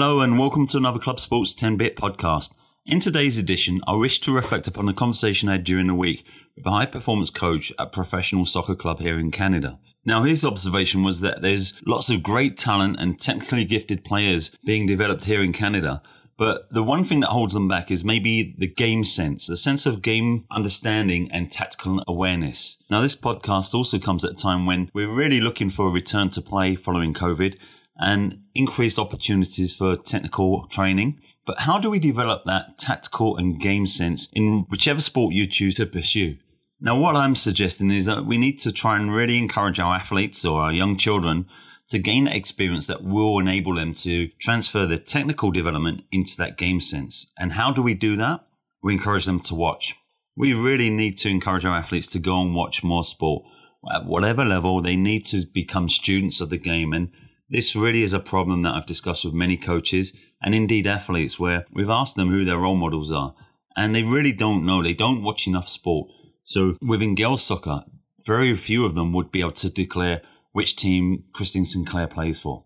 Hello, and welcome to another Club Sports 10 Bit podcast. In today's edition, I wish to reflect upon the conversation I had during the week with a high performance coach at a professional soccer club here in Canada. Now, his observation was that there's lots of great talent and technically gifted players being developed here in Canada, but the one thing that holds them back is maybe the game sense, the sense of game understanding and tactical awareness. Now, this podcast also comes at a time when we're really looking for a return to play following COVID and increased opportunities for technical training. But how do we develop that tactical and game sense in whichever sport you choose to pursue? Now, what I'm suggesting is that we need to try and really encourage our athletes or our young children to gain experience that will enable them to transfer their technical development into that game sense. And how do we do that? We encourage them to watch. We really need to encourage our athletes to go and watch more sport. At whatever level, they need to become students of the game. And this really is a problem that I've discussed with many coaches and indeed athletes where we've asked them who their role models are. And they really don't know. They don't watch enough sport. So within girls soccer, very few of them would be able to declare which team Christine Sinclair plays for.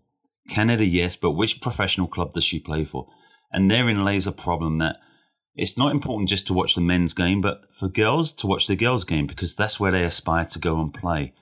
Canada, yes, but which professional club does she play for? And therein lays a problem that it's not important just to watch the men's game, but for girls to watch the girls' game because that's where they aspire to go and play.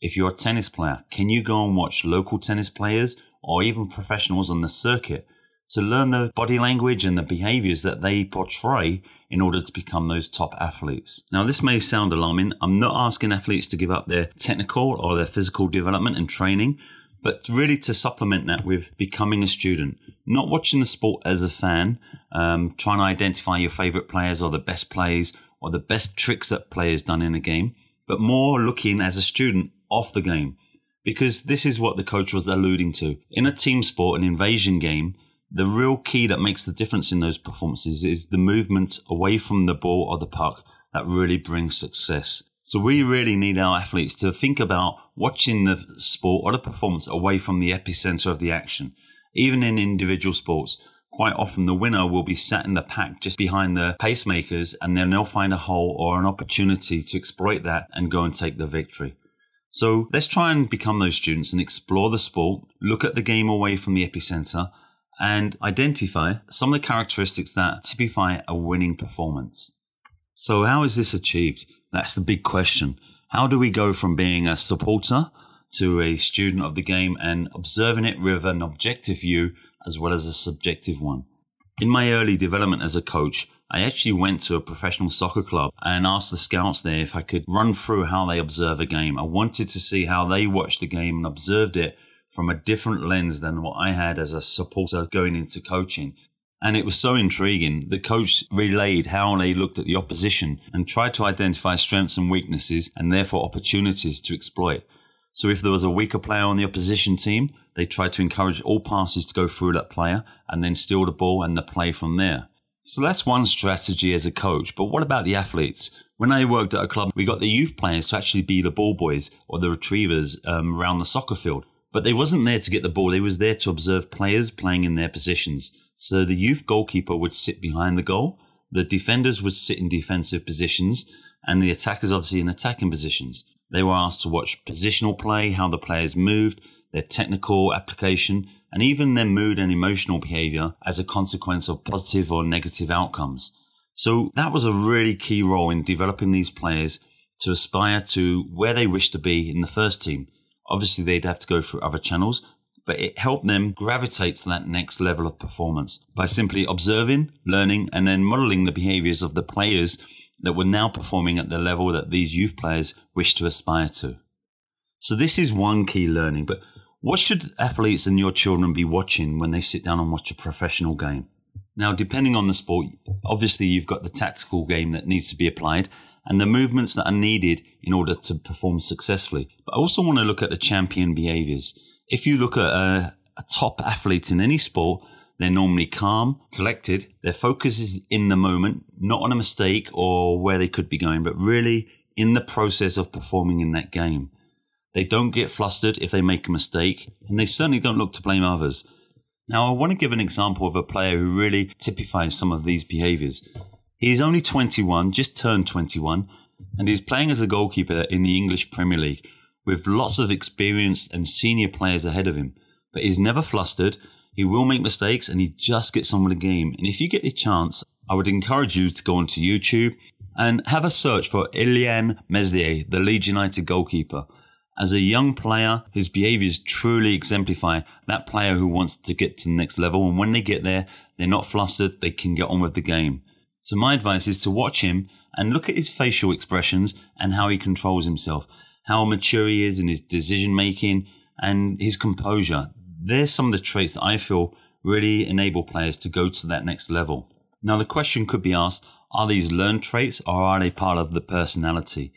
If you're a tennis player, can you go and watch local tennis players or even professionals on the circuit to learn the body language and the behaviors that they portray in order to become those top athletes. Now, this may sound alarming. I'm not asking athletes to give up their technical or their physical development and training, but really to supplement that with becoming a student, not watching the sport as a fan, um, trying to identify your favorite players or the best plays or the best tricks that players done in a game, but more looking as a student off the game. Because this is what the coach was alluding to. In a team sport, an invasion game, the real key that makes the difference in those performances is the movement away from the ball or the puck that really brings success. So we really need our athletes to think about watching the sport or the performance away from the epicenter of the action. Even in individual sports, quite often the winner will be sat in the pack just behind the pacemakers and then they'll find a hole or an opportunity to exploit that and go and take the victory. So let's try and become those students and explore the sport, look at the game away from the epicenter and identify some of the characteristics that typify a winning performance. So, how is this achieved? That's the big question. How do we go from being a supporter to a student of the game and observing it with an objective view as well as a subjective one? In my early development as a coach, I actually went to a professional soccer club and asked the scouts there if I could run through how they observe a game. I wanted to see how they watched the game and observed it from a different lens than what I had as a supporter going into coaching. And it was so intriguing. The coach relayed how they looked at the opposition and tried to identify strengths and weaknesses and therefore opportunities to exploit. So if there was a weaker player on the opposition team, they tried to encourage all passes to go through that player and then steal the ball and the play from there. So that's one strategy as a coach. But what about the athletes? When I worked at a club, we got the youth players to actually be the ball boys or the retrievers um, around the soccer field. But they wasn't there to get the ball. They was there to observe players playing in their positions. So the youth goalkeeper would sit behind the goal. The defenders would sit in defensive positions and the attackers obviously in attacking positions. They were asked to watch positional play, how the players moved, their technical application, and even their mood and emotional behavior as a consequence of positive or negative outcomes. So that was a really key role in developing these players to aspire to where they wish to be in the first team. Obviously, they'd have to go through other channels, but it helped them gravitate to that next level of performance by simply observing, learning, and then modeling the behaviors of the players that were now performing at the level that these youth players wish to aspire to. So, this is one key learning, but what should athletes and your children be watching when they sit down and watch a professional game? Now, depending on the sport, obviously you've got the tactical game that needs to be applied, and the movements that are needed in order to perform successfully. But I also want to look at the champion behaviors. If you look at a, a top athlete in any sport, they're normally calm, collected. Their focus is in the moment, not on a mistake or where they could be going, but really in the process of performing in that game. They don't get flustered if they make a mistake, and they certainly don't look to blame others. Now, I want to give an example of a player who really typifies some of these behaviors. He is only 21, just turned 21, and he's playing as a goalkeeper in the English Premier League with lots of experienced and senior players ahead of him. But he's never flustered. He will make mistakes and he just gets on with the game. And if you get the chance, I would encourage you to go onto YouTube and have a search for Illan Meslier, the Leeds United goalkeeper. As a young player, his behaviors truly exemplify that player who wants to get to the next level. And when they get there, they're not flustered, they can get on with the game. So my advice is to watch him and look at his facial expressions and how he controls himself, how mature he is in his decision making and his composure. There's some of the traits that I feel really enable players to go to that next level. Now, the question could be asked are these learned traits or are they part of the personality?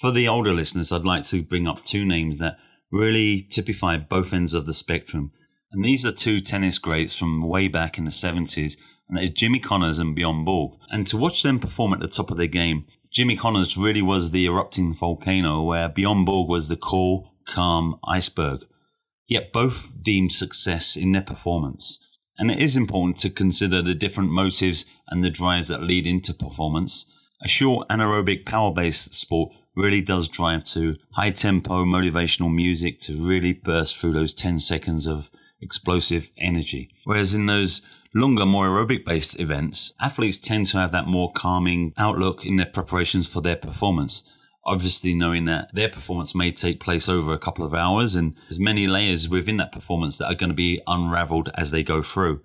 For the older listeners, I'd like to bring up two names that really typify both ends of the spectrum. And these are two tennis greats from way back in the 70s, and that is Jimmy Connors and Bjorn Borg. And to watch them perform at the top of their game, Jimmy Connors really was the erupting volcano, where Bjorn Borg was the cool, calm iceberg. Yet both deemed success in their performance. And it is important to consider the different motives and the drives that lead into performance. A short anaerobic power based sport really does drive to high tempo motivational music to really burst through those 10 seconds of explosive energy. Whereas in those longer, more aerobic based events, athletes tend to have that more calming outlook in their preparations for their performance obviously knowing that their performance may take place over a couple of hours and there's many layers within that performance that are going to be unraveled as they go through.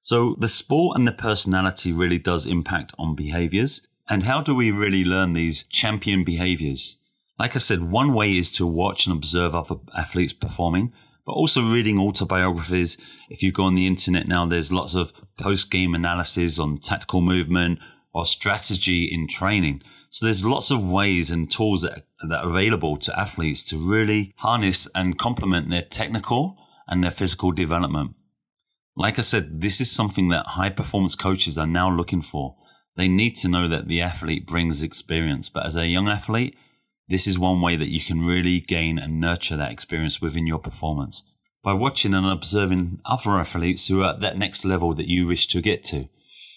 So the sport and the personality really does impact on behaviors. And how do we really learn these champion behaviors? Like I said, one way is to watch and observe other athletes performing, but also reading autobiographies. If you go on the internet now, there's lots of post game analysis on tactical movement or strategy in training. So there's lots of ways and tools that, that are available to athletes to really harness and complement their technical and their physical development. Like I said, this is something that high performance coaches are now looking for. They need to know that the athlete brings experience, but as a young athlete, this is one way that you can really gain and nurture that experience within your performance by watching and observing other athletes who are at that next level that you wish to get to.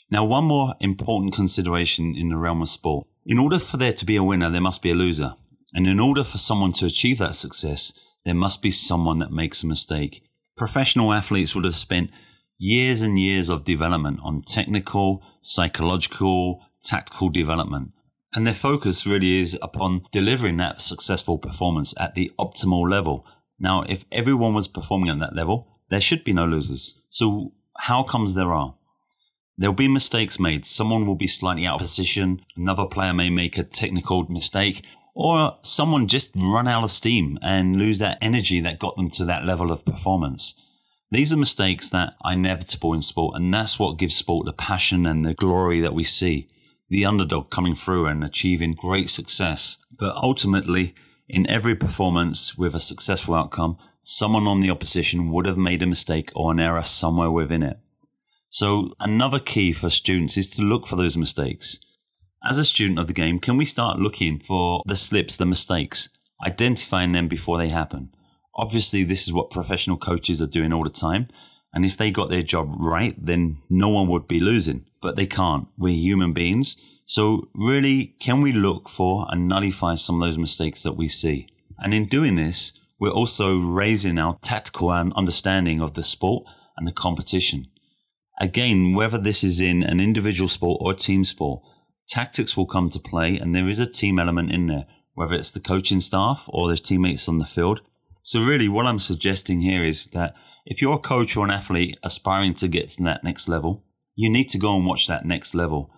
Now, one more important consideration in the realm of sport in order for there to be a winner, there must be a loser. And in order for someone to achieve that success, there must be someone that makes a mistake. Professional athletes would have spent years and years of development on technical, psychological, tactical development. And their focus really is upon delivering that successful performance at the optimal level. Now, if everyone was performing at that level, there should be no losers. So how comes there are? There'll be mistakes made. Someone will be slightly out of position. Another player may make a technical mistake or someone just run out of steam and lose that energy that got them to that level of performance. These are mistakes that are inevitable in sport, and that's what gives sport the passion and the glory that we see. The underdog coming through and achieving great success. But ultimately, in every performance with a successful outcome, someone on the opposition would have made a mistake or an error somewhere within it. So another key for students is to look for those mistakes. As a student of the game, can we start looking for the slips, the mistakes, identifying them before they happen? Obviously, this is what professional coaches are doing all the time. And if they got their job right, then no one would be losing, but they can't. We're human beings. So really, can we look for and nullify some of those mistakes that we see? And in doing this, we're also raising our tactical understanding of the sport and the competition. Again, whether this is in an individual sport or a team sport, tactics will come to play and there is a team element in there, whether it's the coaching staff or the teammates on the field. So, really, what I'm suggesting here is that if you're a coach or an athlete aspiring to get to that next level, you need to go and watch that next level.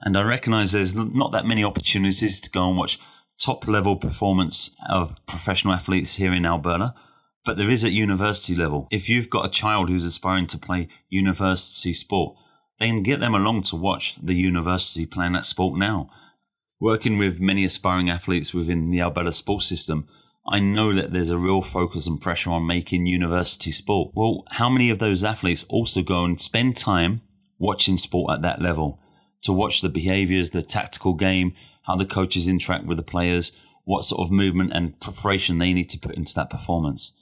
And I recognize there's not that many opportunities to go and watch top level performance of professional athletes here in Alberta but there is at university level. If you've got a child who's aspiring to play university sport, then get them along to watch the university playing that sport now. Working with many aspiring athletes within the Alberta sports system, I know that there's a real focus and pressure on making university sport. Well, how many of those athletes also go and spend time watching sport at that level to watch the behaviors, the tactical game, how the coaches interact with the players, what sort of movement and preparation they need to put into that performance?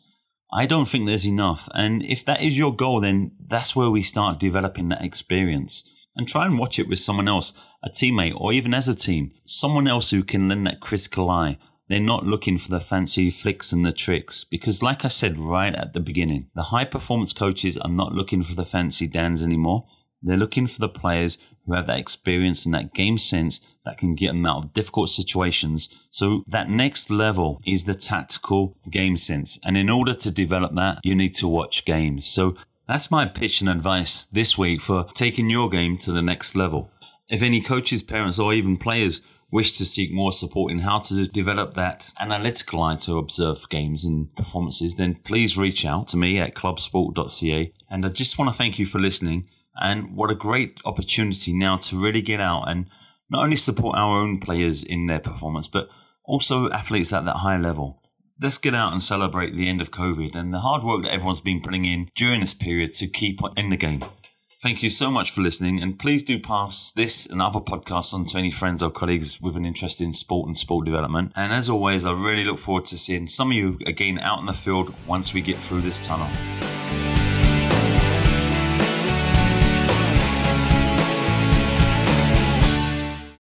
I don't think there's enough. And if that is your goal, then that's where we start developing that experience. And try and watch it with someone else, a teammate, or even as a team, someone else who can lend that critical eye, they're not looking for the fancy flicks and the tricks because, like I said right at the beginning, the high performance coaches are not looking for the fancy dans anymore. They're looking for the players who have that experience and that game sense that can get them out of difficult situations. So that next level is the tactical game sense. And in order to develop that, you need to watch games. So that's my pitch and advice this week for taking your game to the next level. If any coaches, parents, or even players wish to seek more support in how to develop that analytical eye to observe games and performances, then please reach out to me at clubsport.ca. And I just want to thank you for listening. And what a great opportunity now to really get out and not only support our own players in their performance, but also athletes at that high level. Let's get out and celebrate the end of COVID and the hard work that everyone's been putting in during this period to keep in the game. Thank you so much for listening, and please do pass this and other podcasts on to any friends or colleagues with an interest in sport and sport development. And as always, I really look forward to seeing some of you again out in the field once we get through this tunnel.